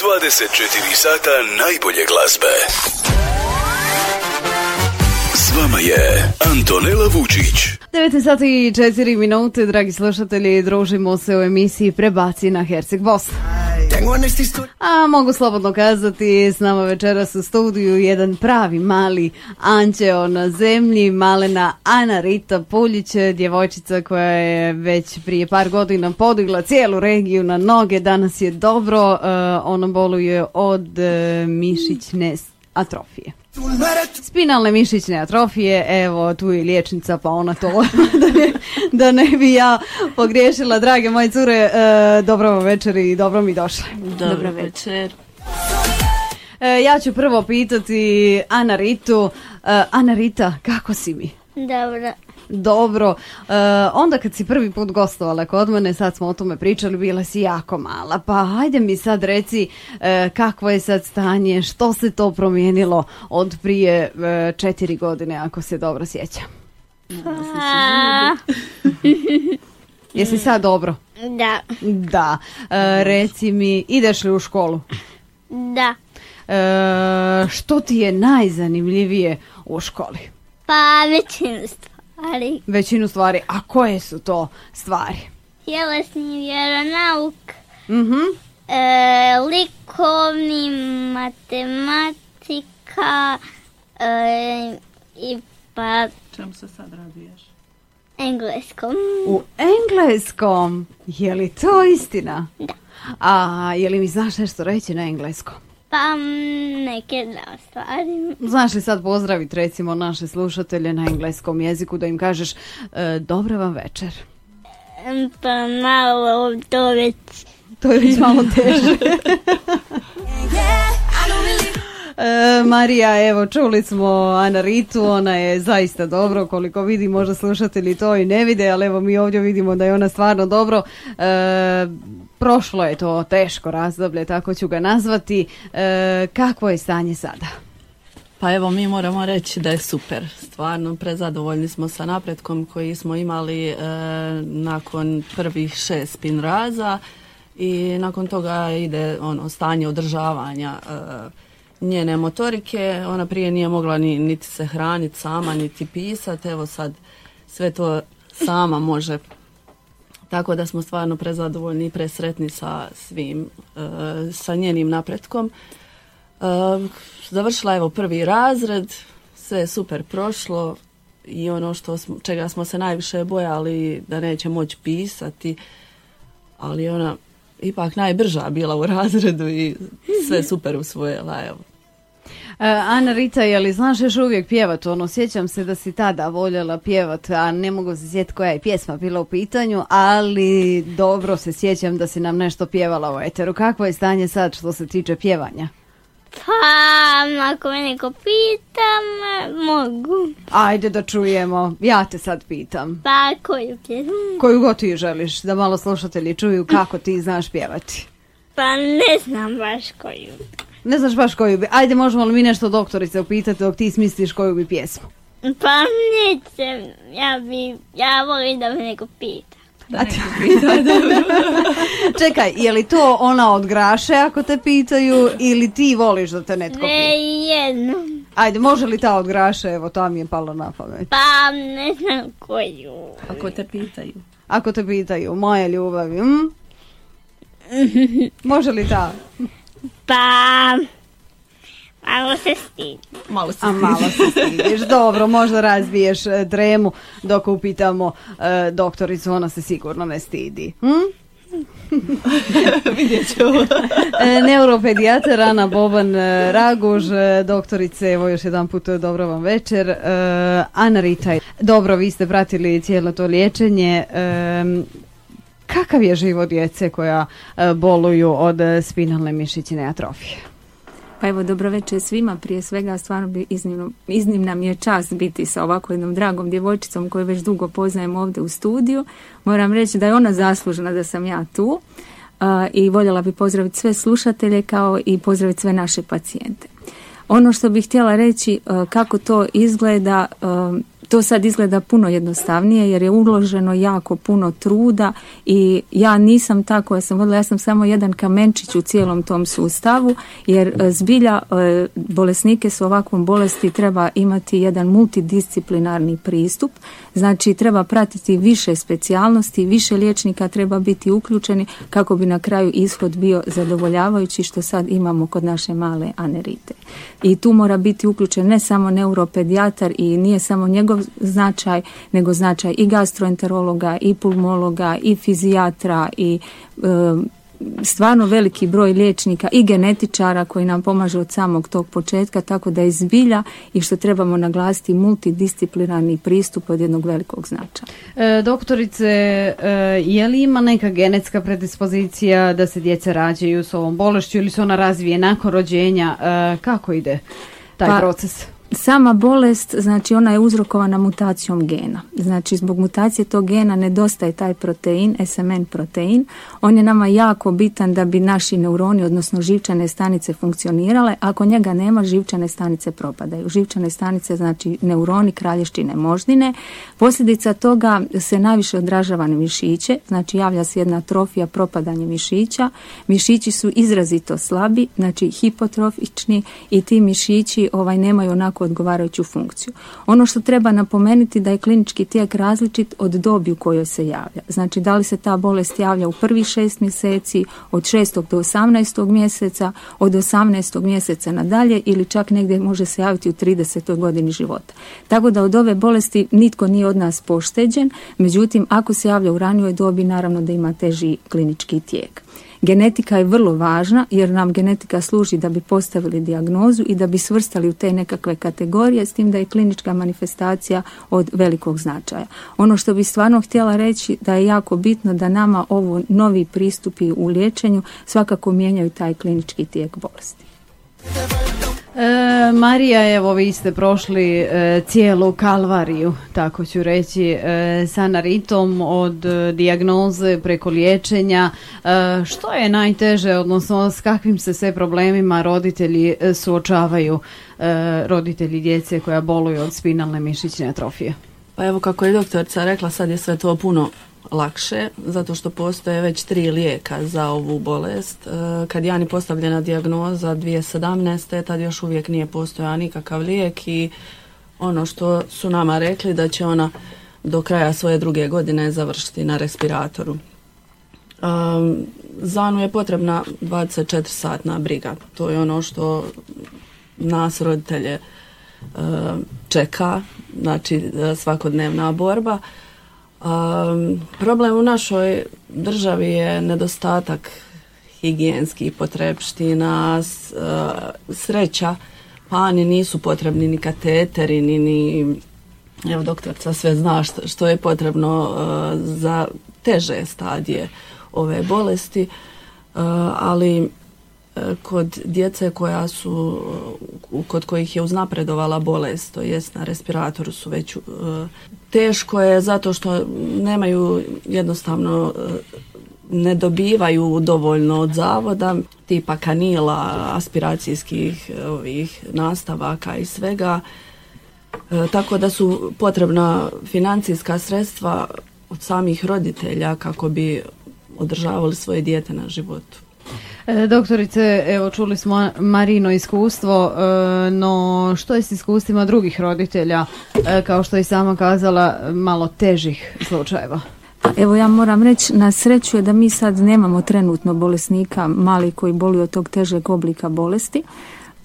24 sata najbolje glazbe. S vama je Antonela Vučić. 9 sati i 4 minute, dragi slušatelji, družimo se u emisiji Prebaci na Herceg Bosna. A mogu slobodno kazati, s nama večeras u studiju jedan pravi mali anđeo na zemlji, malena Ana Rita Puljić, djevojčica koja je već prije par godina podigla cijelu regiju na noge, danas je dobro, uh, ona boluje od uh, mišićne atrofije. Spinalne mišićne atrofije, evo tu je liječnica pa ona to da ne, da ne bi ja pogriješila. Drage moje cure, e, dobro vam večer i dobro mi došle. Dobro večer. E, ja ću prvo pitati Ana Ritu. E, Ana Rita, kako si mi? Dobro. Dobro, e, onda kad si prvi put gostovala kod mene, sad smo o tome pričali, bila si jako mala, pa hajde mi sad reci e, kakvo je sad stanje, što se to promijenilo od prije e, četiri godine, ako se dobro sjećam. Jesi sad dobro? da, Da. E, reci mi, ideš li u školu? da. E, što ti je najzanimljivije u školi? Pa većinu stvari. Većinu stvari, a koje su to stvari? Tjelesni vjeronauk, Mhm. e, likovni, matematika e, i pa Čemu se sad raduješ? engleskom. U engleskom, je li to istina? Da. A je li mi znaš nešto reći na engleskom? Pa mm, neke da stvari. Znaš li sad pozdraviti recimo naše slušatelje na engleskom jeziku da im kažeš e, dobra vam večer? Em, Pa malo to već To je već malo teže. E, Marija, evo, čuli smo Ana Ritu, ona je zaista dobro, koliko vidi, možda slušatelji to i ne vide, ali evo mi ovdje vidimo da je ona stvarno dobro. E, prošlo je to teško razdoblje, tako ću ga nazvati. E, kakvo je stanje sada? Pa evo mi moramo reći da je super. Stvarno prezadovoljni smo sa napretkom koji smo imali e, nakon prvih šest spinraza i nakon toga ide ono stanje održavanja e, njene motorike. Ona prije nije mogla ni, niti se hraniti sama, niti pisati. Evo sad sve to sama može tako da smo stvarno prezadovoljni i presretni sa svim, e, sa njenim napretkom. E, završila evo prvi razred, sve je super prošlo i ono što čega smo se najviše bojali da neće moći pisati, ali ona ipak najbrža bila u razredu i sve super usvojila, evo. E, Ana Rita, je li znaš još uvijek pjevat? Ono, sjećam se da si tada voljela pjevat, a ne mogu se sjetiti koja je pjesma bila u pitanju, ali dobro se sjećam da si nam nešto pjevala u eteru. Kakvo je stanje sad što se tiče pjevanja? Pa, ako me neko pita, m- mogu. Ajde da čujemo, ja te sad pitam. Pa, koju pjesmu? Koju god ti želiš, da malo slušatelji čuju kako ti znaš pjevati. Pa, ne znam baš koju. Ne znaš baš koju bi, ajde možemo li mi nešto doktorice upitati dok ti smisliš koju bi pjesmu? Pa, nećem. Ja bi, ja volim da me neko pita. A ti- Čekaj, je li to ona od graše ako te pitaju ili ti voliš da te netko pita? Ne jednu. Ajde, može li ta od graše, evo ta mi je palo na pamet. Pa, ne znam koju. Ako te pitaju. Ako te pitaju, moje ljubavi, hm? Može li ta? Pa, malo se stidi. Malo se A malo se stidiš. Dobro, možda razbiješ e, dremu dok upitamo e, doktoricu, ona se sigurno ne stidi. Hm? vidjet ćemo. E, neuropedijatar Ana Boban e, Raguž, e, doktorice, evo još jedan put e, dobro vam večer. E, Ana Ritaj, dobro, vi ste pratili cijelo to liječenje. E, kakav je život djece koja e, boluju od e, spinalne mišićne atrofije? Pa evo, dobro večer svima. Prije svega, stvarno bi iznimno, iznimna mi je čast biti sa ovako jednom dragom djevojčicom koju već dugo poznajem ovdje u studiju. Moram reći da je ona zaslužena da sam ja tu a, i voljela bi pozdraviti sve slušatelje kao i pozdraviti sve naše pacijente. Ono što bih htjela reći a, kako to izgleda, a, to sad izgleda puno jednostavnije jer je uloženo jako puno truda i ja nisam tako, ja sam vodila, ja sam samo jedan kamenčić u cijelom tom sustavu jer e, zbilja e, bolesnike s ovakvom bolesti treba imati jedan multidisciplinarni pristup, znači treba pratiti više specijalnosti, više liječnika treba biti uključeni kako bi na kraju ishod bio zadovoljavajući što sad imamo kod naše male anerite. I tu mora biti uključen ne samo neuropedijatar i nije samo njegov značaj, nego značaj i gastroenterologa, i pulmologa, i fizijatra, i stvarno veliki broj liječnika i genetičara koji nam pomažu od samog tog početka, tako da je zbilja i što trebamo naglasiti multidisciplinarni pristup od jednog velikog značaja. E, doktorice, e, je li ima neka genetska predispozicija da se djeca rađaju s ovom bolešću ili se ona razvije nakon rođenja? E, kako ide taj pa, proces? Sama bolest, znači ona je uzrokovana mutacijom gena. Znači zbog mutacije tog gena nedostaje taj protein, SMN protein. On je nama jako bitan da bi naši neuroni, odnosno živčane stanice funkcionirale. Ako njega nema, živčane stanice propadaju. Živčane stanice znači neuroni, kralješćine, moždine. Posljedica toga se najviše odražava na mišiće, znači javlja se jedna atrofija, propadanje mišića. Mišići su izrazito slabi, znači hipotrofični i ti mišići ovaj nemaju onako odgovarajuću funkciju. Ono što treba napomenuti da je klinički tijek različit od dobi u kojoj se javlja. Znači da li se ta bolest javlja u prvih šest mjeseci, od šestog do osamnaestog mjeseca, od osamnaestog mjeseca nadalje ili čak negdje može se javiti u 30. godini života. Tako da od ove bolesti nitko nije od nas pošteđen, međutim ako se javlja u ranijoj dobi naravno da ima teži klinički tijek. Genetika je vrlo važna jer nam genetika služi da bi postavili dijagnozu i da bi svrstali u te nekakve kategorije s tim da je klinička manifestacija od velikog značaja. Ono što bi stvarno htjela reći da je jako bitno da nama ovo novi pristupi u liječenju svakako mijenjaju taj klinički tijek bolesti. E, Marija, evo vi ste prošli e, cijelu kalvariju, tako ću reći, e, sa naritom od e, dijagnoze preko liječenja. Što je najteže, odnosno s kakvim se sve problemima roditelji suočavaju, roditelji djece koja boluju od spinalne mišićne atrofije? Pa evo kako je doktorica rekla, sad je sve to puno lakše, zato što postoje već tri lijeka za ovu bolest. E, kad je Ani postavljena dijagnoza 2017. tad još uvijek nije postojao nikakav lijek i ono što su nama rekli da će ona do kraja svoje druge godine završiti na respiratoru. Um, za Anu je potrebna 24 satna briga. To je ono što nas roditelje čeka, znači svakodnevna borba. Um, problem u našoj državi je nedostatak higijenskih potrebština, uh, sreća, pa ni nisu potrebni ni kateteri, ni, ni evo doktorca sve zna što, je potrebno uh, za teže stadije ove bolesti, uh, ali kod djece koja su, kod kojih je uznapredovala bolest, to jest na respiratoru su već teško je zato što nemaju jednostavno ne dobivaju dovoljno od zavoda tipa kanila, aspiracijskih ovih nastavaka i svega. Tako da su potrebna financijska sredstva od samih roditelja kako bi održavali svoje dijete na životu. E, doktorice, evo čuli smo Marino iskustvo, e, no što je s iskustvima drugih roditelja, e, kao što je sama kazala, malo težih slučajeva? Evo ja moram reći, na sreću je da mi sad nemamo trenutno bolesnika mali koji boluju od tog težeg oblika bolesti.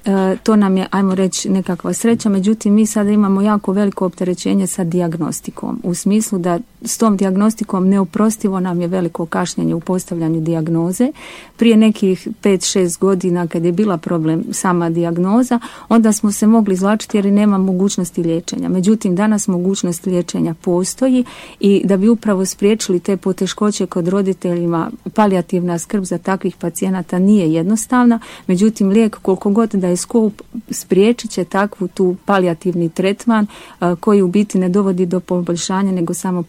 E, to nam je, ajmo reći, nekakva sreća, međutim mi sada imamo jako veliko opterećenje sa dijagnostikom, u smislu da s tom dijagnostikom neoprostivo nam je veliko kašnjenje u postavljanju dijagnoze. Prije nekih 5-6 godina kad je bila problem sama dijagnoza, onda smo se mogli izlačiti jer nema mogućnosti liječenja. Međutim, danas mogućnost liječenja postoji i da bi upravo spriječili te poteškoće kod roditeljima, palijativna skrb za takvih pacijenata nije jednostavna, međutim lijek koliko god da je teleskop spriječit će takvu tu palijativni tretman koji u biti ne dovodi do poboljšanja nego samo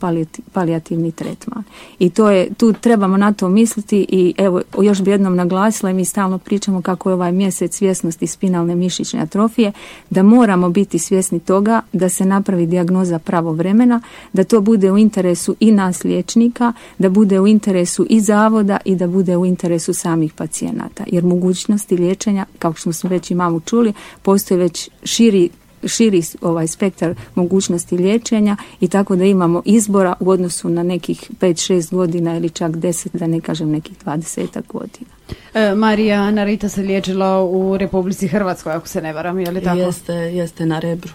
palijativni tretman. I to je, tu trebamo na to misliti i evo još bi jednom naglasila i mi stalno pričamo kako je ovaj mjesec svjesnosti spinalne mišićne atrofije, da moramo biti svjesni toga da se napravi dijagnoza pravovremena, da to bude u interesu i nas liječnika, da bude u interesu i zavoda i da bude u interesu samih pacijenata. Jer mogućnosti liječenja, kao što smo već i mamu čuli, postoji već širi širi ovaj spektar mogućnosti liječenja i tako da imamo izbora u odnosu na nekih 5-6 godina ili čak 10, da ne kažem nekih 20 godina. E, Marija Anarita se liječila u Republici Hrvatskoj, ako se ne varam, je li tako? Jeste, jeste na Rebru.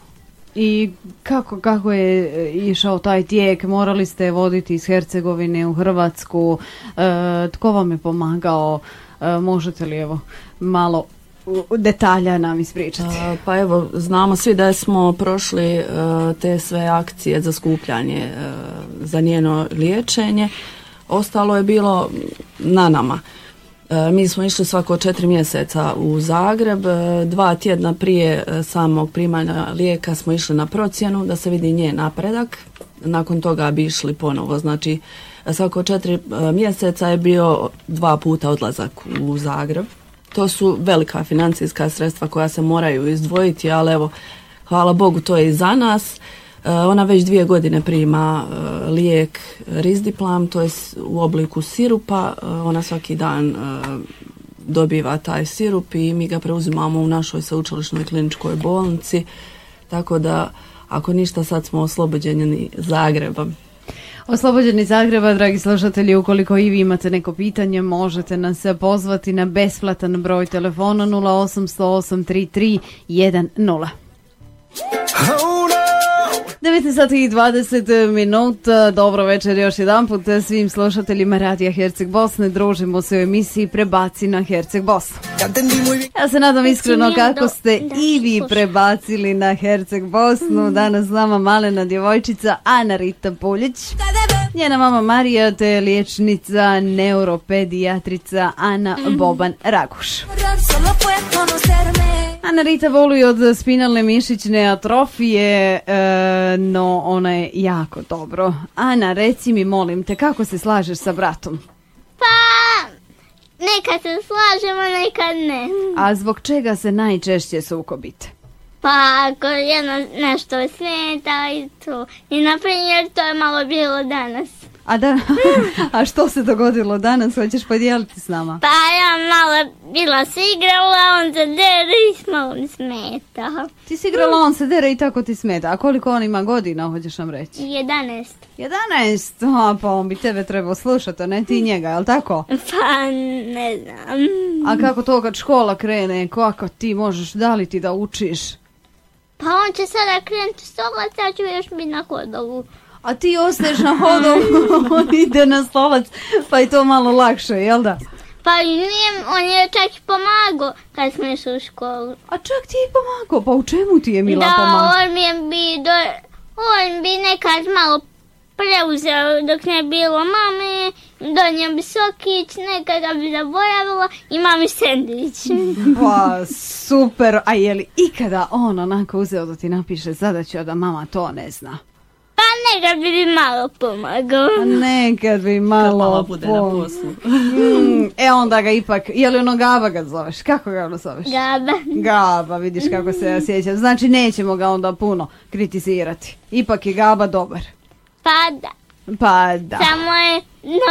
I kako, kako je išao taj tijek? Morali ste voditi iz Hercegovine u Hrvatsku. E, tko vam je pomagao? E, možete li evo malo detalja nam ispričati? pa evo, znamo svi da smo prošli te sve akcije za skupljanje za njeno liječenje. Ostalo je bilo na nama. E, mi smo išli svako četiri mjeseca u Zagreb, e, dva tjedna prije e, samog primanja lijeka smo išli na procjenu da se vidi njen napredak, nakon toga bi išli ponovo, znači svako četiri mjeseca je bio dva puta odlazak u Zagreb. To su velika financijska sredstva koja se moraju izdvojiti, ali evo, hvala Bogu to je i za nas. Eh, ona već dvije godine prima eh, lijek Rizdiplam, to je u obliku sirupa. Eh, ona svaki dan dobiva taj sirup i mi ga preuzimamo u našoj sveučilišnoj kliničkoj bolnici. Tako da, ako ništa, sad smo oslobođeni Zagreba. Oslobođeni Zagreba, dragi slušatelji, ukoliko i vi imate neko pitanje, možete nas pozvati na besplatan broj telefona 0800 833 19 sati i 20 minuta, dobro večer još jedan put svim slušateljima Radija Herceg Bosne, družimo se u emisiji Prebaci na Herceg Bosnu. Ja se nadam iskreno kako ste i vi prebacili na Herceg Bosnu, danas s nama malena djevojčica Ana Rita Puljić. Njena mama Marija te liječnica, neuropedijatrica Ana Boban Raguš. Ana Rita voli od spinalne mišićne atrofije, e, no ona je jako dobro. Ana, reci mi, molim te, kako se slažeš sa bratom? Pa, nekad se slažemo, nekad ne. A zbog čega se najčešće sukobite? Pa ako jedno nešto smeta i to. I na primjer to je malo bilo danas. A, da, a što se dogodilo danas? Hoćeš podijeliti s nama? Pa ja malo bila se igrala, on se dere i malo mi smeta. Ti si igrala, on se dere i tako ti smeta. A koliko on ima godina, hoćeš nam reći? 11. 11? A, pa on bi tebe trebao slušati, a ne ti njega, jel tako? Pa ne znam. A kako to kad škola krene, kako ti možeš, da li ti da učiš? Pa on će sada krenuti stolac, ja ću još biti na hodovu. A ti ostaješ na hodovu, on ide na stolac, pa je to malo lakše, jel da? Pa nije, on je čak i pomagao kad smo išli u školu. A čak ti je pomagao? Pa u čemu ti je Mila pomagao? Da, on mi je bi, do, on bi nekad malo preuzeo dok ne bilo mame, donio bi sokić, nekada bi zaboravila i mami sendvič. Pa super, a je li ikada on onako uzeo da ti napiše zadaću, a da mama to ne zna? Pa nekad bi mi malo pomagao. Nekad bi malo Kad bude na poslu. Mm, e onda ga ipak, je li ono Gaba ga zoveš? Kako ga ono zoveš? Gaba. Gaba, vidiš kako se ja sjećam. Znači nećemo ga onda puno kritizirati. Ipak je Gaba dobar. Pa da. Pa da. Samo je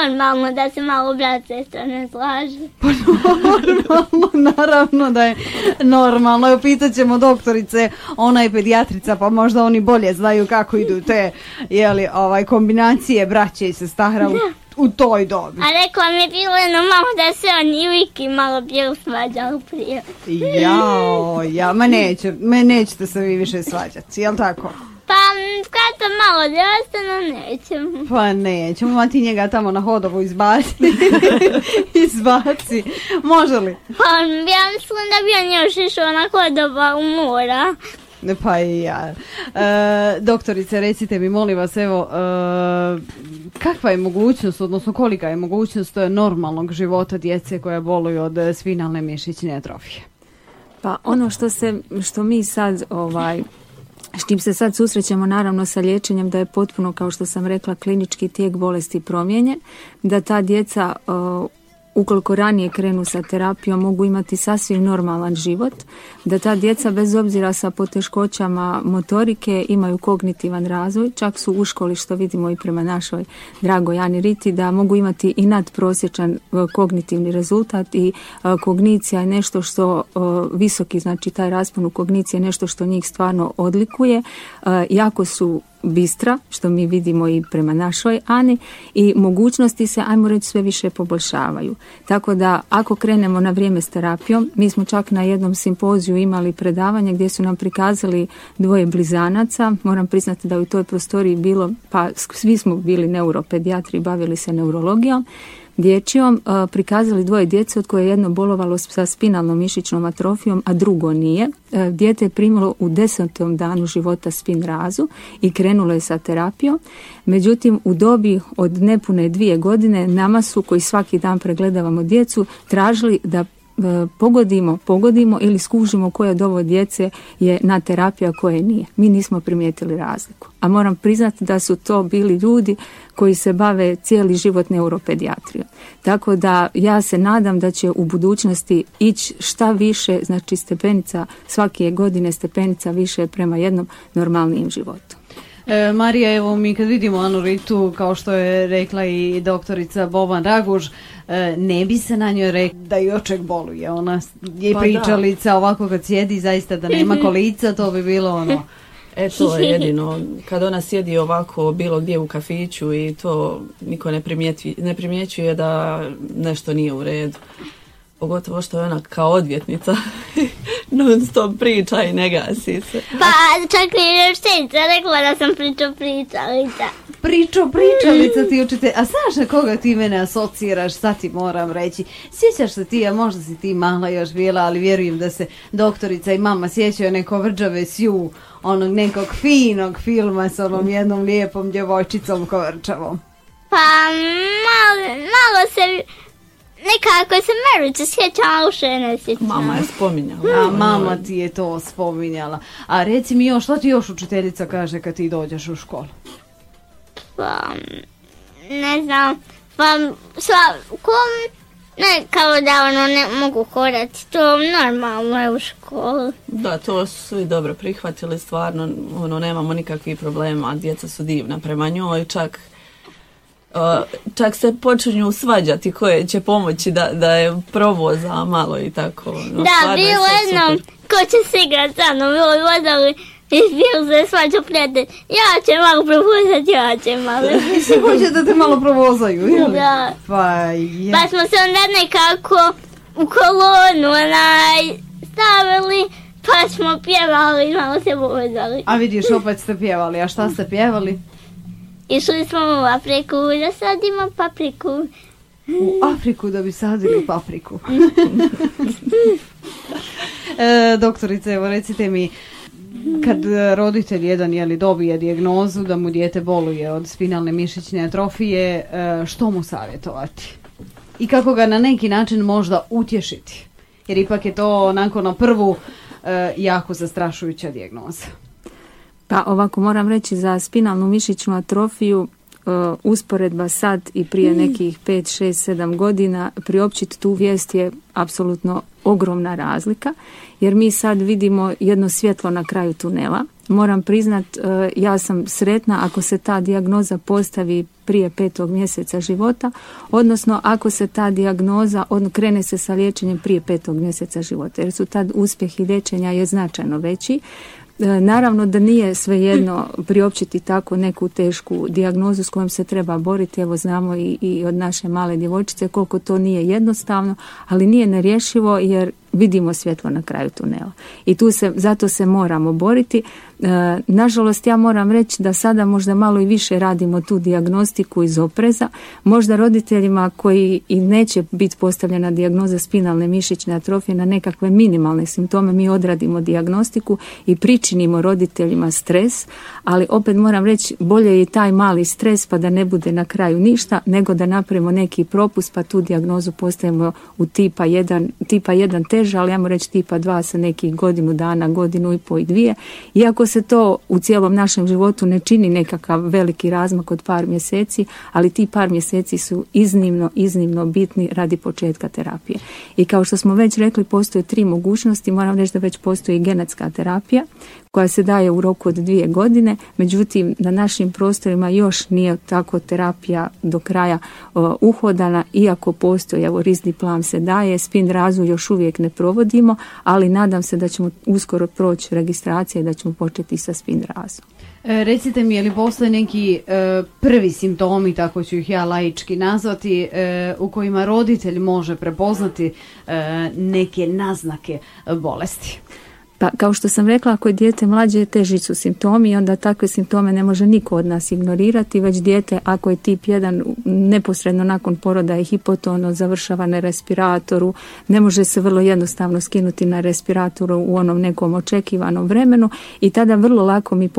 normalno da se malo brat sestra ne slaže. Pa normalno, naravno da je normalno. Pitat ćemo doktorice, ona je pedijatrica pa možda oni bolje znaju kako idu te jeli, ovaj, kombinacije braće i sestara u, u toj dobi. A rekla mi je bilo jedno malo da se on i Viki malo bilo svađali prije. Jao, ja, ma neće, me nećete se vi više svađati, jel tako? To malo raste, no nećemo. Pa nećemo, ma ti njega tamo na hodovu izbaci. izbaci. Može li? Pa ja mislim da bi on još išao na hodova u mora. Pa i ja. E, doktorice, recite mi, molim vas, evo, e, kakva je mogućnost, odnosno kolika je mogućnost normalnog života djece koja boluju od spinalne mišićne atrofije? Pa ono što se, što mi sad ovaj, s čim se sad susrećemo naravno sa liječenjem da je potpuno kao što sam rekla klinički tijek bolesti promijenjen, da ta djeca ukoliko ranije krenu sa terapijom mogu imati sasvim normalan život, da ta djeca bez obzira sa poteškoćama motorike imaju kognitivan razvoj, čak su u školi što vidimo i prema našoj dragoj Ani Riti da mogu imati i nadprosječan e, kognitivni rezultat i e, kognicija je nešto što e, visoki, znači taj raspon u kognicije je nešto što njih stvarno odlikuje, jako su bistra, što mi vidimo i prema našoj Ani i mogućnosti se, ajmo reći, sve više poboljšavaju. Tako da ako krenemo na vrijeme s terapijom, mi smo čak na jednom simpoziju imali predavanje gdje su nam prikazali dvoje blizanaca. Moram priznati da u toj prostoriji bilo, pa svi smo bili neuropedijatri, bavili se neurologijom dječjom prikazali dvoje djece od koje je jedno bolovalo sa spinalnom mišićnom atrofijom, a drugo nije. E, dijete je primilo u desetom danu života spin razu i krenulo je sa terapijom. Međutim, u dobi od nepune dvije godine nama su, koji svaki dan pregledavamo djecu, tražili da pogodimo, pogodimo ili skužimo koje od ovo djece je na terapija koje nije. Mi nismo primijetili razliku. A moram priznati da su to bili ljudi koji se bave cijeli život neuropedijatrijom. Tako da ja se nadam da će u budućnosti ići šta više, znači stepenica, svake godine stepenica više prema jednom normalnijem životu. E, Marija, evo mi kad vidimo Anu Ritu, kao što je rekla i doktorica Boban Raguž, e, ne bi se na njoj rekla da i oček boluje. Ona je pa pričalica, ovako kad sjedi, zaista da nema kolica, to bi bilo ono... E to je jedino, kad ona sjedi ovako bilo gdje u kafiću i to niko ne, ne primjećuje da nešto nije u redu pogotovo što je ona kao odvjetnica non stop priča i ne gasi se. Pa čak i rečenica rekla da sam pričao pričalica. Pričao pričalica ti učite. A znaš na koga ti mene asociraš, sad ti moram reći. Sjećaš se ti, a možda si ti mala još bila, ali vjerujem da se doktorica i mama sjećaju neko vrđave sju onog nekog finog filma s onom jednom lijepom djevojčicom kovrčavom. Pa malo, malo se Nekako se Marica sjeća, a uše ne sjeća. Mama je spominjala. A mama ti je to spominjala. A reci mi još, što ti još učiteljica kaže kad ti dođeš u školu? Pa, ne znam, pa sva, kom, ne, kao da ono ne mogu korati, to normalno je u školu. Da, to su svi dobro prihvatili, stvarno, ono, nemamo nikakvih problema, djeca su divna prema njoj, čak čak se počinju svađati koje će pomoći da, da je provoza malo i tako. No, da, bilo jednom ko će se igrati sa mnom, bilo vozali i bilo se svađa prijatelj. Ja će malo provozati, ja će malo. Se hoće da te malo provozaju, jel? Da. Pa, je. pa smo se onda nekako u kolonu onaj stavili pa smo pjevali malo se vozali. A vidiš, opet ste pjevali. A šta ste pjevali? Išli smo u Afriku da sadimo papriku. U Afriku da bi sadili papriku. e, doktorice, evo recite mi, kad roditelj jedan jeli, dobije dijagnozu da mu dijete boluje od spinalne mišićne atrofije, e, što mu savjetovati? I kako ga na neki način možda utješiti? Jer ipak je to onako na prvu e, jako zastrašujuća dijagnoza. Pa ovako moram reći za spinalnu mišićnu atrofiju e, usporedba sad i prije mm. nekih 5, 6, 7 godina priopćiti tu vijest je apsolutno ogromna razlika jer mi sad vidimo jedno svjetlo na kraju tunela. Moram priznat, e, ja sam sretna ako se ta dijagnoza postavi prije petog mjeseca života, odnosno ako se ta dijagnoza krene se sa liječenjem prije petog mjeseca života, jer su tad uspjehi liječenja je značajno veći. E, naravno da nije svejedno priopćiti tako neku tešku dijagnozu s kojom se treba boriti. Evo znamo i, i od naše male djevojčice koliko to nije jednostavno, ali nije nerješivo jer vidimo svjetlo na kraju tunela. I tu se, zato se moramo boriti. E, nažalost, ja moram reći da sada možda malo i više radimo tu dijagnostiku iz opreza. Možda roditeljima koji i neće biti postavljena dijagnoza spinalne mišićne atrofije na nekakve minimalne simptome, mi odradimo dijagnostiku i pričinimo roditeljima stres, ali opet moram reći bolje je taj mali stres pa da ne bude na kraju ništa, nego da napravimo neki propust pa tu dijagnozu postavimo u tipa 1, tipa 1 teže, ali ja reći tipa dva sa nekih godinu dana, godinu i po i dvije. Iako se to u cijelom našem životu ne čini nekakav veliki razmak od par mjeseci, ali ti par mjeseci su iznimno, iznimno bitni radi početka terapije. I kao što smo već rekli, postoje tri mogućnosti, moram reći da već postoji genetska terapija koja se daje u roku od dvije godine, međutim na našim prostorima još nije tako terapija do kraja uhodana, iako postoji, evo rizni plan se daje, spin razu još uvijek ne provodimo, ali nadam se da ćemo uskoro proći registracije i da ćemo početi sa spin razom. E, recite mi, je li postoje neki e, prvi simptomi, tako ću ih ja laički nazvati, e, u kojima roditelj može prepoznati neke naznake bolesti? Pa kao što sam rekla, ako je dijete mlađe, teži su simptomi i onda takve simptome ne može niko od nas ignorirati, već dijete ako je tip 1 neposredno nakon poroda je hipotono, završava na respiratoru, ne može se vrlo jednostavno skinuti na respiratoru u onom nekom očekivanom vremenu i tada vrlo lako mi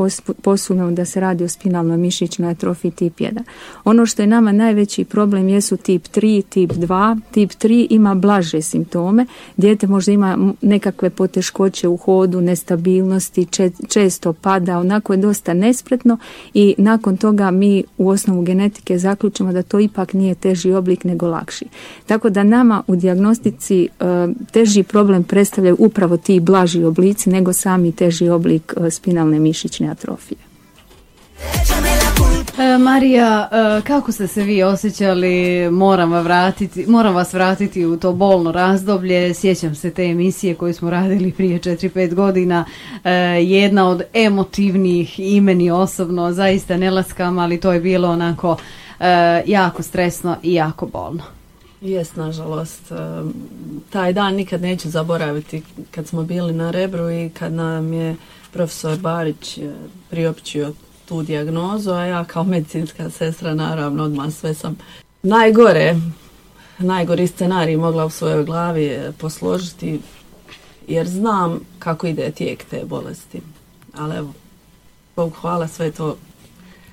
posumnjamo da se radi o spinalnoj mišićnoj atrofiji tip 1. Ono što je nama najveći problem jesu tip 3, tip 2. Tip 3 ima blaže simptome, dijete možda ima nekakve poteškoće u hodu, nestabilnosti, često pada, onako je dosta nespretno i nakon toga mi u osnovu genetike zaključimo da to ipak nije teži oblik nego lakši. Tako da nama u dijagnostici e, teži problem predstavljaju upravo ti blaži oblici nego sami teži oblik e, spinalne mišićne atrofije. E, Marija, e, kako ste se vi osjećali? Moram, vratiti, moram vas vratiti u to bolno razdoblje. Sjećam se te emisije koju smo radili prije 4-5 godina. E, jedna od emotivnijih imeni osobno, zaista ne laskam, ali to je bilo onako jako stresno i jako bolno. Jest, nažalost. Taj dan nikad neću zaboraviti kad smo bili na Rebru i kad nam je profesor Barić priopćio tu dijagnozu, a ja kao medicinska sestra naravno odmah sve sam najgore, najgori scenarij mogla u svojoj glavi posložiti jer znam kako ide tijek te bolesti. Ali evo, Bog hvala, sve to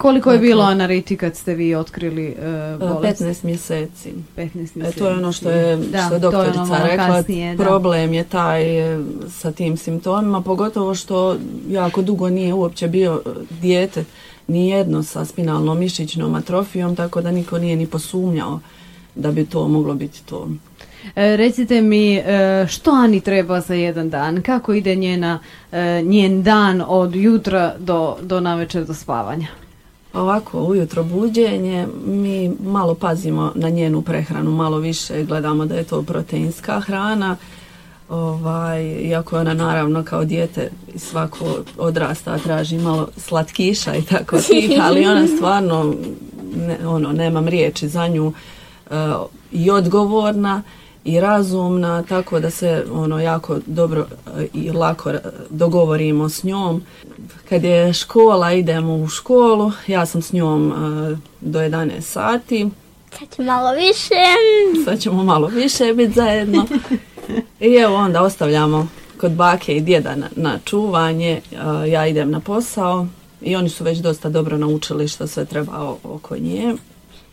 koliko je bilo analiti kad ste vi otkrili uh, bolest? 15 mjeseci. 15 mjeseci. E, to je ono što je, da, što je doktorica ono rekla. Kasnije, problem je taj e, sa tim simptomima, pogotovo što jako dugo nije uopće bio dijete nijedno sa spinalnom mišićnom atrofijom, tako da niko nije ni posumnjao da bi to moglo biti to. E, recite mi što Ani treba za jedan dan? Kako ide njena, njen dan od jutra do, do navečer do spavanja? Ovako, ujutro buđenje, mi malo pazimo na njenu prehranu, malo više gledamo da je to proteinska hrana, ovaj, iako ona naravno kao dijete svako odrasta traži malo slatkiša i tako tih, ali ona stvarno, ne, ono, nemam riječi za nju, uh, i odgovorna i razumna, tako da se ono jako dobro e, i lako dogovorimo s njom. Kad je škola, idemo u školu, ja sam s njom e, do 11 sati. Sad ćemo malo više. Sad ćemo malo više biti zajedno. I evo onda ostavljamo kod bake i djeda na, na čuvanje, e, ja idem na posao i oni su već dosta dobro naučili što sve treba oko nje.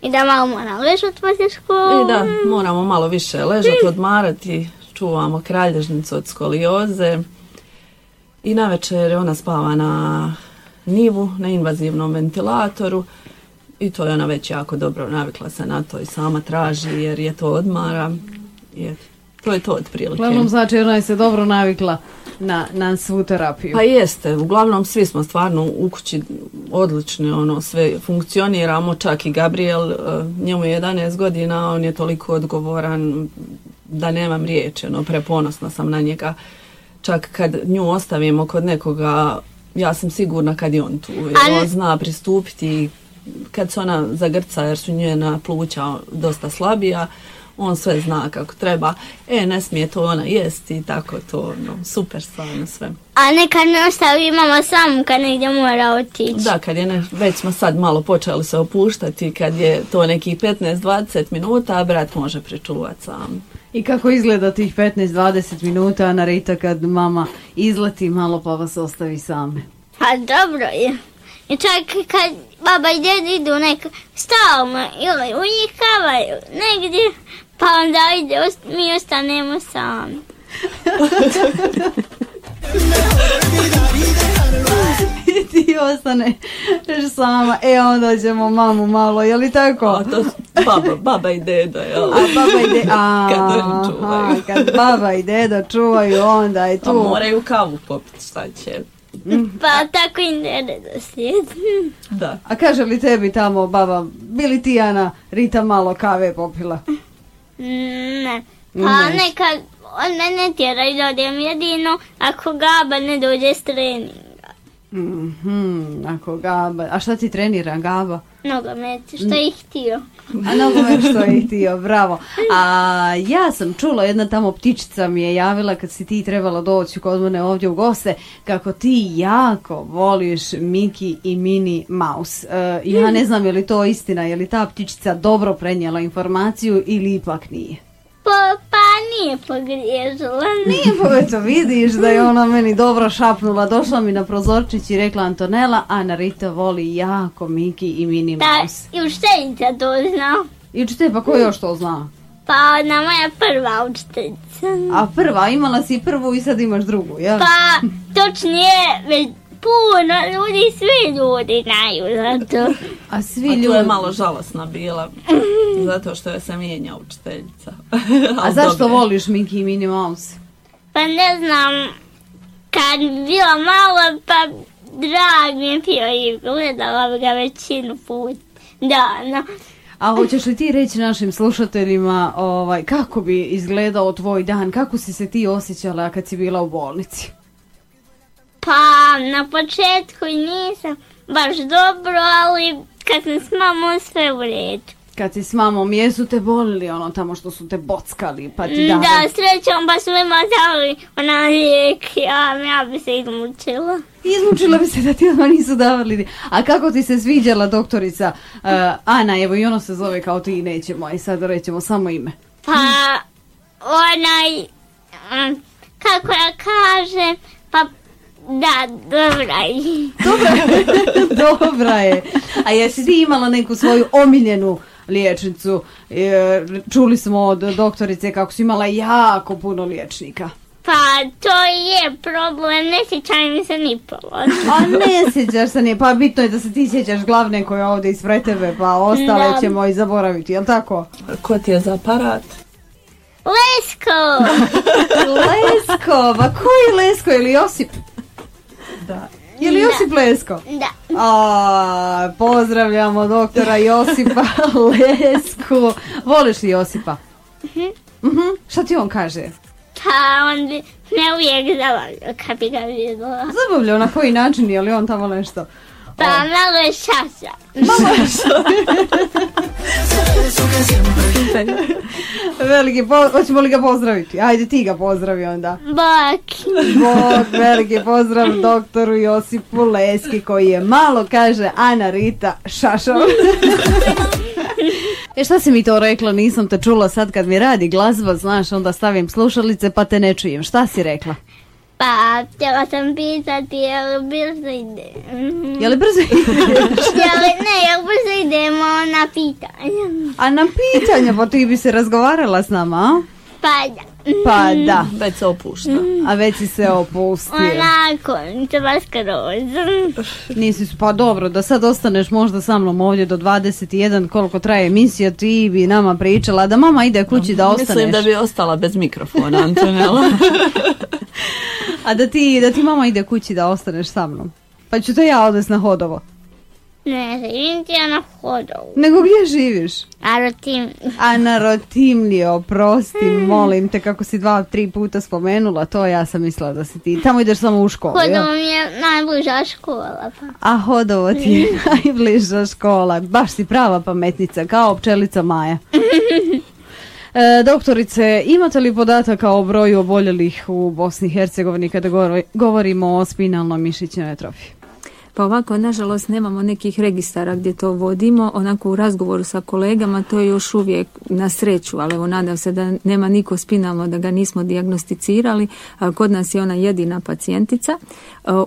I da malo moramo ležati poslije školu. I da, moramo malo više ležati, odmarati, čuvamo kralježnicu od skolioze. I na večer ona spava na nivu, na invazivnom ventilatoru. I to je ona već jako dobro navikla se na to i sama traži jer je to odmara. Jer to je to otprilike. Uglavnom znači ona je se dobro navikla na, na svu terapiju. Pa jeste, uglavnom svi smo stvarno u kući odlični, ono, sve funkcioniramo, čak i Gabriel, e, njemu je 11 godina, on je toliko odgovoran da nemam riječi, ono, preponosna sam na njega. Čak kad nju ostavimo kod nekoga, ja sam sigurna kad je on tu, jer on zna pristupiti kad se ona zagrca jer su njena pluća dosta slabija, on sve zna kako treba, e ne smije to ona jesti i tako to, no, super stvarno sve. A nekad ne ostavi mama sam kad negdje mora otići. Da, kad je ne, već smo sad malo počeli se opuštati, kad je to nekih 15-20 minuta, brat može pričuvati sam. I kako izgleda tih 15-20 minuta na Rita kad mama izleti malo pa vas ostavi same? Pa dobro je. I čak kad baba i djed idu nek stalno ili u njih kavaju negdje, pa onda ide, mi ostanemo sami. I ti ostane sama. E, onda ćemo mamu malo, je li tako? A to baba, baba i deda, jel? A baba i deda, a, Kad oni čuvaju. a, kad baba i deda čuvaju, onda je tu. moraju kavu popiti, šta će? Pa tako i ne redoslijed. Da. A kaže li tebi tamo baba, bili ti Ana Rita malo kave popila? Ne. Pa Ne. nekad on mene tjera i da odem jedino ako Gaba ne dođe s treninga. Mhm, ako Gaba, a šta ti trenira Gaba? Nogomet, što je htio. A nogomet što je htio, bravo. A ja sam čula, jedna tamo ptičica mi je javila kad si ti trebala doći kod mene ovdje u goste, kako ti jako voliš Miki i Mini Mouse. E, ja ne znam je li to istina, je li ta ptičica dobro prenijela informaciju ili ipak nije. Pa, pa nije pogriješila. Nije eto vidiš da je ona meni dobro šapnula, došla mi na prozorčić i rekla Antonella, Ana Rita voli jako Miki i Mini Da, Mouse. i učiteljica to zna. I učite, pa ko još to zna? Pa ona moja prva učiteljica. A prva, imala si prvu i sad imaš drugu, jel? Pa, točnije, već puno ljudi, svi ljudi znaju za to. A svi A ljudi... tu je malo žalosna bila, zato što je se mijenja učiteljica. A zašto dobro voliš Miki i Mini Mouse? Pa ne znam, kad bi bila mala, pa drag mi je bio i gledala bi ga većinu put dana. A hoćeš li ti reći našim slušateljima ovaj, kako bi izgledao tvoj dan, kako si se ti osjećala kad si bila u bolnici? Pa na početku i nisam baš dobro, ali kad sam s mamom sve u redu. Kad si s mamom, jesu te bolili ono tamo što su te bockali, pa ti dali? Da, srećom pa su ima dali ona lijek, ja, ja bi se izmučila. Izmučila bi se da ti odmah nisu davali. A kako ti se sviđala doktorica uh, Ana, evo i ona se zove kao ti, nećemo, a i sad rećemo samo ime. Pa onaj, mm, kako ja kažem, pa da, dobra je. Dobra je. A jesi ti imala neku svoju omiljenu liječnicu? E, Čuli smo od doktorice kako si imala jako puno liječnika. Pa to je problem, ne sjećam mi se ni pola. A ne sjećaš se nije, pa bitno je da se ti sjećaš glavne koje je ovdje ispred tebe, pa ostale Da. ćemo i zaboraviti, jel tako? Ko ti je za aparat? Lesko! Lesko, ma koji Lesko ili Josip? Da. Je li Josip Lesko? Da. A, pozdravljamo doktora Josipa Lesku. Voliš li Josipa? Mhm. Šta ti on kaže? Pa on bi me uvijek zabavljao kad bi ga vidjela. Na koji način, je li on tamo nešto? Pa malo je šaša. Veliki, po, hoćemo li ga pozdraviti? Ajde ti ga pozdravi onda. Bak. Bog, veliki pozdrav doktoru Josipu Leski koji je malo, kaže Ana Rita Šašov. E šta si mi to rekla, nisam te čula sad kad mi radi glazba, znaš, onda stavim slušalice pa te ne čujem. Šta si rekla? Pa htjela sam pitati je li brzo ide. Mhm. Je li brzo ideš? Je li, ne, je li brzo idemo na pitanje? A na pitanje, pa ti bi se razgovarala s nama, a? Pa da. Pa da, Već se opušta. a već si se opustio. Onako, treba skroz. Nisi, s- pa dobro, da sad ostaneš možda sa mnom ovdje do 21, koliko traje emisija, ti bi nama pričala, da mama ide kući da ostaneš. Mislim da bi ostala bez mikrofona, Antonella. A da ti, da ti mama ide kući da ostaneš sa mnom. Pa ću te ja odvesti na hodovo. Ne, živim ti ja na hodovu. Nego gdje živiš? A rotim, A na Rotimlji, oprosti, molim te, kako si dva, tri puta spomenula, to ja sam mislila da si ti. Tamo ideš samo u školu, hodovo mi je najbliža škola. Pa. A hodovo ti je najbliža škola. Baš si prava pametnica, kao pčelica Maja. E, doktorice, imate li podataka o broju oboljelih u Bosni i Hercegovini kada govori- govorimo o spinalnom mišićnoj atrofiji? Pa ovako, nažalost, nemamo nekih registara gdje to vodimo. Onako u razgovoru sa kolegama to je još uvijek na sreću, ali evo nadam se da nema niko spinalno da ga nismo dijagnosticirali. Kod nas je ona jedina pacijentica.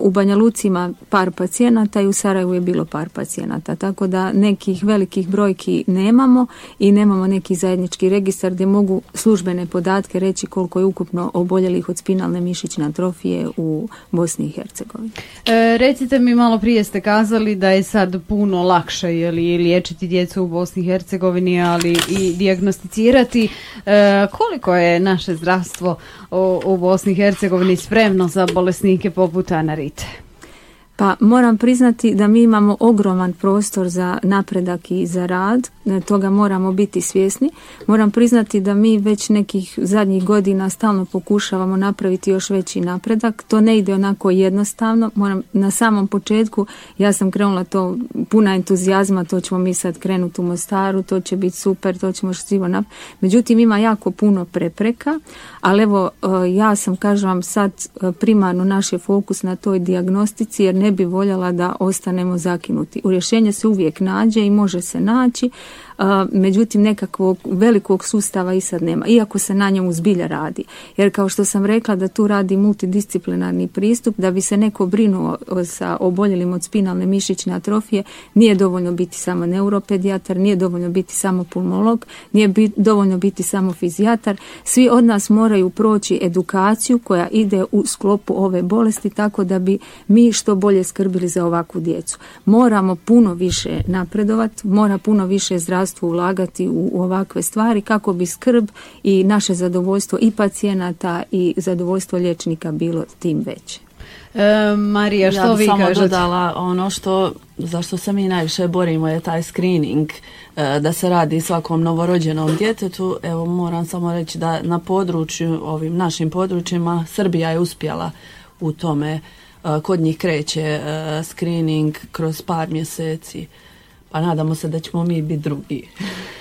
U Banja Luci par pacijenata i u Sarajevu je bilo par pacijenata. Tako da nekih velikih brojki nemamo i nemamo neki zajednički registar gdje mogu službene podatke reći koliko je ukupno oboljelih od spinalne mišićne atrofije u Bosni i Hercegovini. E, recite mi malo prije ste kazali da je sad puno lakše je li, liječiti djecu u Bosni i Hercegovini, ali i dijagnosticirati. E, koliko je naše zdravstvo u, u Bosni i Hercegovini spremno za bolesnike poput Anarite? Pa moram priznati da mi imamo ogroman prostor za napredak i za rad, toga moramo biti svjesni. Moram priznati da mi već nekih zadnjih godina stalno pokušavamo napraviti još veći napredak. To ne ide onako jednostavno. Moram na samom početku ja sam krenula to puna entuzijazma, to ćemo mi sad krenuti u Mostaru, to će biti super, to ćemo što nap... Međutim ima jako puno prepreka, ali evo e, ja sam kažem vam sad e, primarno naš je fokus na toj dijagnostici jer ne bi voljela da ostanemo zakinuti. U rješenje se uvijek nađe i može se naći, međutim nekakvog velikog sustava i sad nema, iako se na njemu zbilja radi. Jer kao što sam rekla da tu radi multidisciplinarni pristup, da bi se neko brinuo sa oboljelim od spinalne mišićne atrofije, nije dovoljno biti samo neuropedijatar, nije dovoljno biti samo pulmolog, nije dovoljno biti samo fizijatar. Svi od nas moraju proći edukaciju koja ide u sklopu ove bolesti tako da bi mi što bolje skrbili za ovakvu djecu. Moramo puno više napredovati, mora puno više zdravstva ulagati u, ovakve stvari kako bi skrb i naše zadovoljstvo i pacijenata i zadovoljstvo liječnika bilo tim veće. E, Marija, što ja vi samo kažete? dodala ono što, zašto se mi najviše borimo je taj screening e, da se radi svakom novorođenom djetetu. Evo moram samo reći da na području, ovim našim područjima, Srbija je uspjela u tome. E, kod njih kreće e, screening kroz par mjeseci pa nadamo se da ćemo mi biti drugi.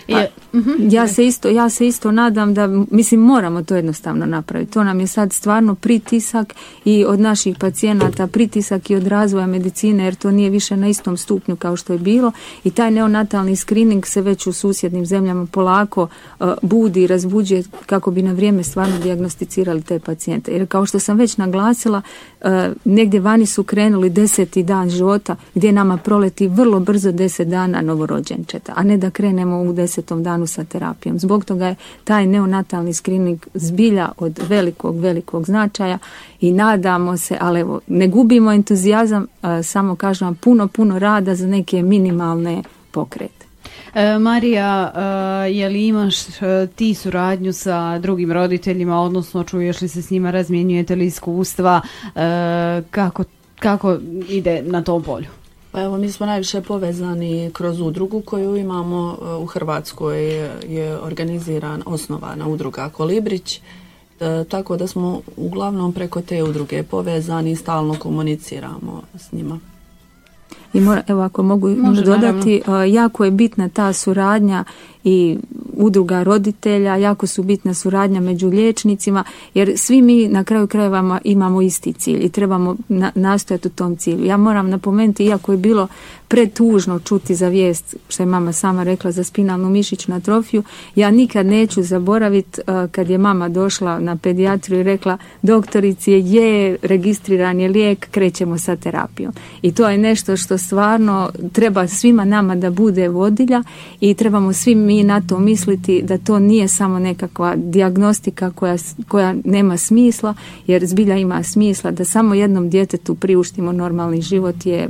Pa, mhm. ja, se isto, ja se isto nadam da, mislim, moramo to jednostavno napraviti. To nam je sad stvarno pritisak i od naših pacijenata, pritisak i od razvoja medicine, jer to nije više na istom stupnju kao što je bilo i taj neonatalni screening se već u susjednim zemljama polako uh, budi i razbuđuje kako bi na vrijeme stvarno dijagnosticirali te pacijente. Jer kao što sam već naglasila, uh, negdje vani su krenuli deseti dan života gdje nama proleti vrlo brzo deset dana novorođenčeta, a ne da krenemo u desetom danu sa terapijom. Zbog toga je taj neonatalni screening zbilja od velikog, velikog značaja i nadamo se, ali evo, ne gubimo entuzijazam, samo kažem vam puno, puno rada za neke minimalne pokrete. E, Marija, e, je li imaš e, ti suradnju sa drugim roditeljima, odnosno čuješ li se s njima, razmjenjujete li iskustva, kako, kako ide na tom polju? Pa evo, mi smo najviše povezani kroz udrugu koju imamo e, u Hrvatskoj je organiziran, osnovana udruga Kolibrić, e, tako da smo uglavnom preko te udruge povezani i stalno komuniciramo s njima. I mora, evo ako mogu dodati, e, jako je bitna ta suradnja i udruga roditelja, jako su bitna suradnja među liječnicima, jer svi mi na kraju krajeva imamo isti cilj i trebamo nastojati u tom cilju. Ja moram napomenuti, iako je bilo pretužno čuti za vijest, što je mama sama rekla, za spinalnu mišićnu atrofiju, ja nikad neću zaboraviti uh, kad je mama došla na pedijatriju i rekla, doktorici je registriran je lijek, krećemo sa terapijom. I to je nešto što stvarno treba svima nama da bude vodilja i trebamo svi mi na to misliti da to nije samo nekakva dijagnostika koja, koja nema smisla, jer zbilja ima smisla da samo jednom djetetu priuštimo normalni život je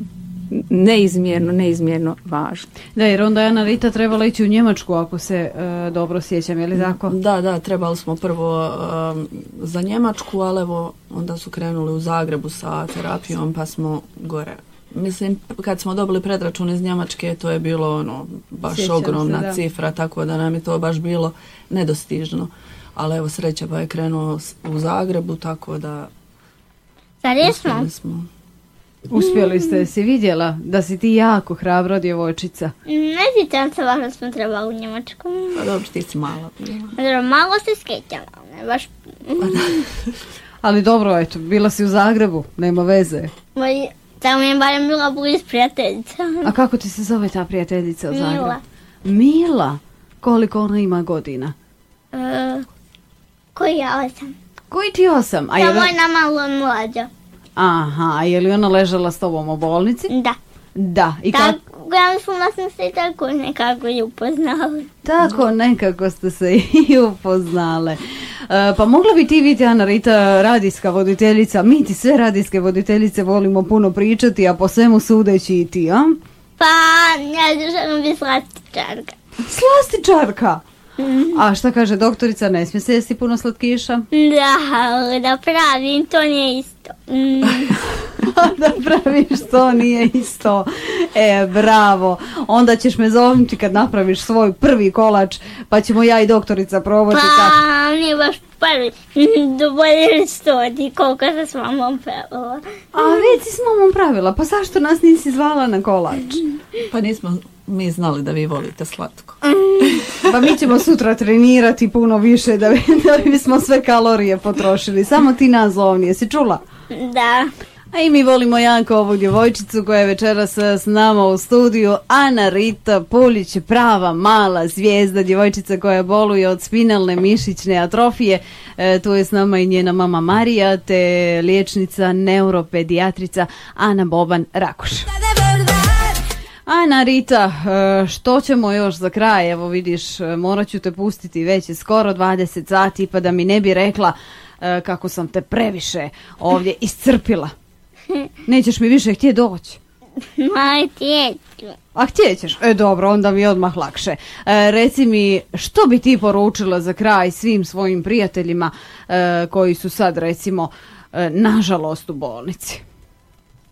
neizmjerno, neizmjerno važno. Da, jer onda je Ana Rita trebala ići u Njemačku ako se e, dobro sjećam, je li tako? Da, da, trebali smo prvo e, za Njemačku, ali evo onda su krenuli u Zagrebu sa terapijom pa smo gore Mislim, kad smo dobili predračun iz Njemačke, to je bilo ono, baš ogromna cifra, tako da nam je to baš bilo nedostižno. Ali evo, sreća pa je krenuo u Zagrebu, tako da... Zar smo? Uspjeli ste, si vidjela da si ti jako hrabra djevojčica. Ne sjećam se važno smo trebali u Njemačku. Pa dobro, ti si mala. Dobro, malo se skećala, ne baš... Ali dobro, eto, bila si u Zagrebu, nema veze. Tamo je barem bila bliz prijateljica. A kako ti se zove ta prijateljica u Zagrebu? Mila. Mila? Koliko ona ima godina? Uh, koji ja osam? Koji ti osam? A Samo je na malo mlađa. Aha, a je li ona ležala s tobom u bolnici? Da. Da. I kako? Tako, ja mislim da sam se i tako nekako i upoznala. Tako nekako ste se i upoznale. E, pa mogla bi ti biti, Ana Rita, radijska voditeljica. Mi ti sve radijske voditeljice volimo puno pričati, a po svemu sudeći i ti, a? Pa, ja želim biti slastičarka. Slastičarka! A šta kaže doktorica, ne smije se jesti puno slatkiša? Da, da pravim, to nije isto. Mm. da praviš to nije isto. E, bravo. Onda ćeš me zovnuti kad napraviš svoj prvi kolač, pa ćemo ja i doktorica probati kako. Pa, nije baš prvi. Do bolje stoti, koliko se s mamom pevala. A već si s mamom pravila, pa zašto nas nisi zvala na kolač? Pa nismo mi znali da vi volite slatko. Pa mi ćemo sutra trenirati puno više da, bi, da bismo sve kalorije potrošili. Samo ti nas zovni, jesi čula? Da. A i mi volimo jako ovu djevojčicu koja je večeras e, s nama u studiju. Ana Rita Pulić, prava mala zvijezda, djevojčica koja boluje od spinalne mišićne atrofije. E, tu je s nama i njena mama Marija, te liječnica neuropedijatrica Ana Boban Rakuš. Ana Rita, e, što ćemo još za kraj? Evo vidiš, e, morat ću te pustiti već je skoro 20 sati pa da mi ne bi rekla kako sam te previše ovdje iscrpila. Nećeš mi više htjeti doći. Moj tjeću. A htjećeš? E dobro, onda mi je odmah lakše. E, reci mi, što bi ti poručila za kraj svim svojim prijateljima e, koji su sad recimo e, nažalost u bolnici?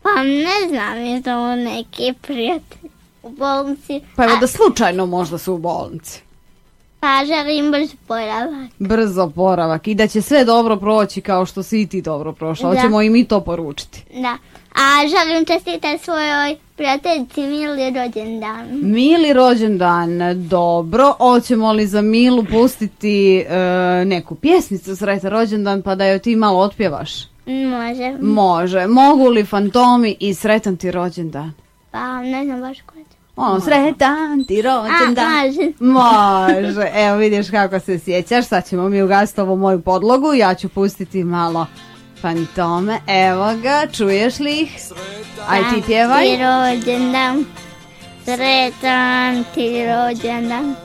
Pa ne znam, je to neki prijatelj u bolnici. Pa evo da slučajno možda su u bolnici. Pa želim brzo poravak. Brzo poravak i da će sve dobro proći kao što si i ti dobro prošla. Da. Hoćemo i mi to poručiti. Da. A želim čestitati svojoj prijateljici Mili rođendan. Mili rođendan, dobro. Hoćemo li za Milu pustiti e, neku pjesmicu sretan rođendan pa da joj ti malo otpjevaš? Može. Može. Mogu li fantomi i sretan ti rođendan? Pa ne znam baš ko Ono, sretan ti rođendan. Može. Evo vidiš kako se sjećaš. Sad ćemo mi ugasiti ovu moju podlogu. Ja ću pustiti malo fantome. Evo ga, čuješ li ih? Aj ti pjevaj. Ti rođendan. Sretan ti rođendan.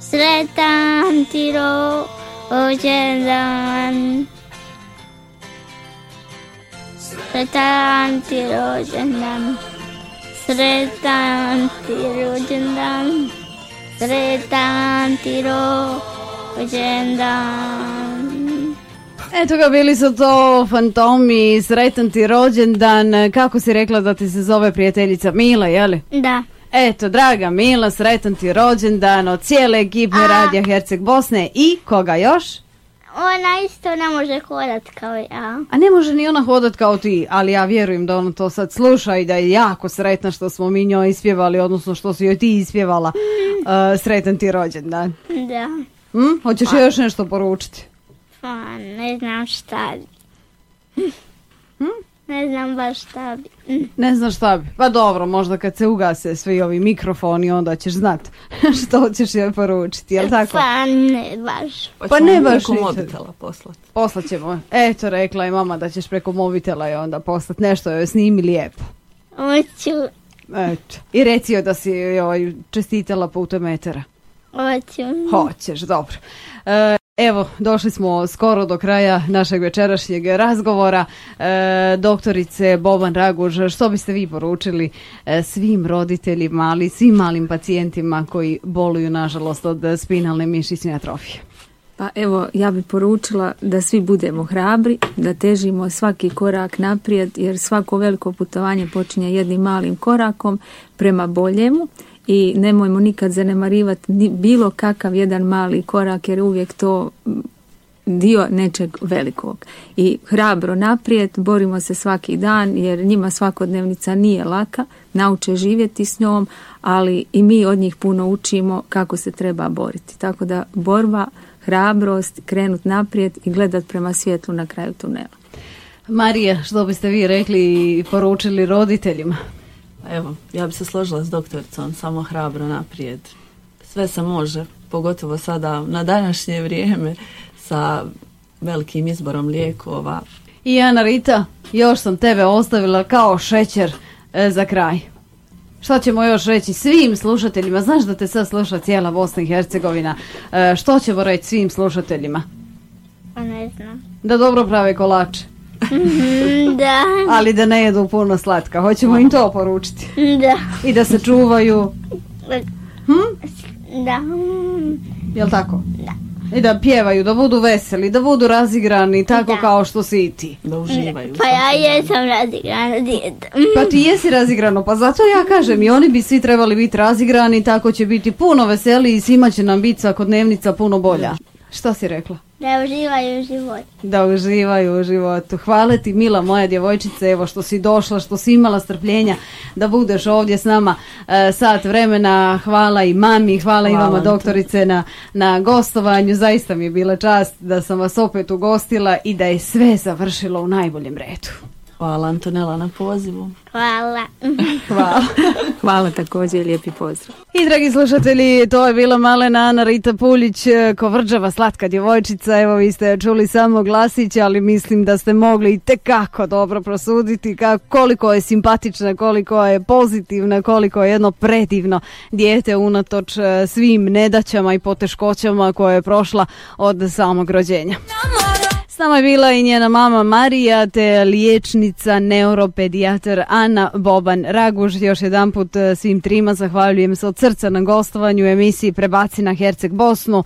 Sretan ti rođendan. Sretan ti rođendan. Sretan ti rođendan. Sretan ti rođendan. Eto ga, bili su to fantomi, sretan ti rođendan. Kako si rekla da ti se zove prijateljica Mila, jeli? Da. Eto, draga Mila, sretan ti rođendan od cijele ekipe A. Radija Herceg Bosne i koga još? Ona isto ne može hodat kao ja. A ne može ni ona hodat kao ti, ali ja vjerujem da ona to sad sluša i da je jako sretna što smo mi njoj ispjevali, odnosno što si joj ti ispjevala. Uh, sretan ti rođendan. Da. Hm? Hoćeš joj još nešto poručiti? Pa ne znam šta bi. Ne znam baš šta bi. Mm. Ne znam šta bi. Pa dobro, možda kad se ugase svi ovi mikrofoni, onda ćeš znat što ćeš joj poručiti, jel tako? Pa ne baš. Pa ne baš preko mobitela poslati. Poslat ćemo. Eto, rekla je mama da ćeš preko mobitela i onda poslat nešto joj snimi lijepo. Hoću, Eto. I reci joj da si joj čestitala putem etera. hoću. Hoćeš, dobro. E, evo, došli smo skoro do kraja našeg večerašnjeg razgovora. E, doktorice Boban Raguž, što biste vi poručili e, svim roditeljima, ali svim malim pacijentima koji boluju, nažalost, od spinalne mišićne atrofije? Pa evo, ja bi poručila da svi budemo hrabri, da težimo svaki korak naprijed, jer svako veliko putovanje počinje jednim malim korakom prema boljemu i nemojmo nikad zanemarivati ni bilo kakav jedan mali korak, jer uvijek to dio nečeg velikog. I hrabro naprijed, borimo se svaki dan, jer njima svakodnevnica nije laka, nauče živjeti s njom, ali i mi od njih puno učimo kako se treba boriti. Tako da borba, hrabrost, krenut naprijed i gledat prema svjetlu na kraju tunela. Marija, što biste vi rekli i poručili roditeljima? Evo, ja bi se složila s doktoricom, samo hrabro naprijed. Sve se može, pogotovo sada na današnje vrijeme sa velikim izborom lijekova. I Ana Rita, još sam tebe ostavila kao šećer e, za kraj. Što ćemo još reći svim slušateljima? Znaš da te sad sluša cijela Bosna i Hercegovina. E, što ćemo reći svim slušateljima? Pa ne znam. Da dobro prave kolače. Mhm, da. Ali da ne jedu puno slatka. Hoćemo im to poručiti. Da. I da se čuvaju. Hm? Da. Jel tako? Da. I da pjevaju, da budu veseli, da budu razigrani, tako Da. kao što si i ti. Da uživaju. Pa ja jesam razigrana dijete. Pa ti jesi razigrano, pa zato ja kažem i oni bi svi trebali biti razigrani, tako će biti puno veseliji i svima će nam biti svakodnevnica puno bolja. Šta si rekla? Da uživaju u životu. Da uživaju u životu. Hvala ti mila moja djevojčice, evo što si došla, što si imala strpljenja da budeš ovdje s nama e, sat vremena. Hvala i mami, hvala, i vama doktorice na, na gostovanju. Zaista mi je bila čast da sam vas opet ugostila i da je sve završilo u najboljem redu. Hvala Antonela na pozivu. Hvala. Hvala. Hvala također i lijepi pozdrav. I dragi slušatelji, to je bila malena Ana Rita Puljić, e, kovrđava slatka djevojčica. Evo vi ste čuli samo glasić, ali mislim da ste mogli i tekako dobro prosuditi ka- koliko je simpatična, koliko je pozitivna, koliko je jedno predivno dijete unatoč e, svim nedaćama i poteškoćama koje je prošla od samog rođenja. S nama je bila i njena mama Marija, te liječnica, neuropedijatar Ana Boban Raguž. Još jedan put svim trima zahvaljujem se od srca na gostovanju u emisiji Prebaci na Herceg Bosnu.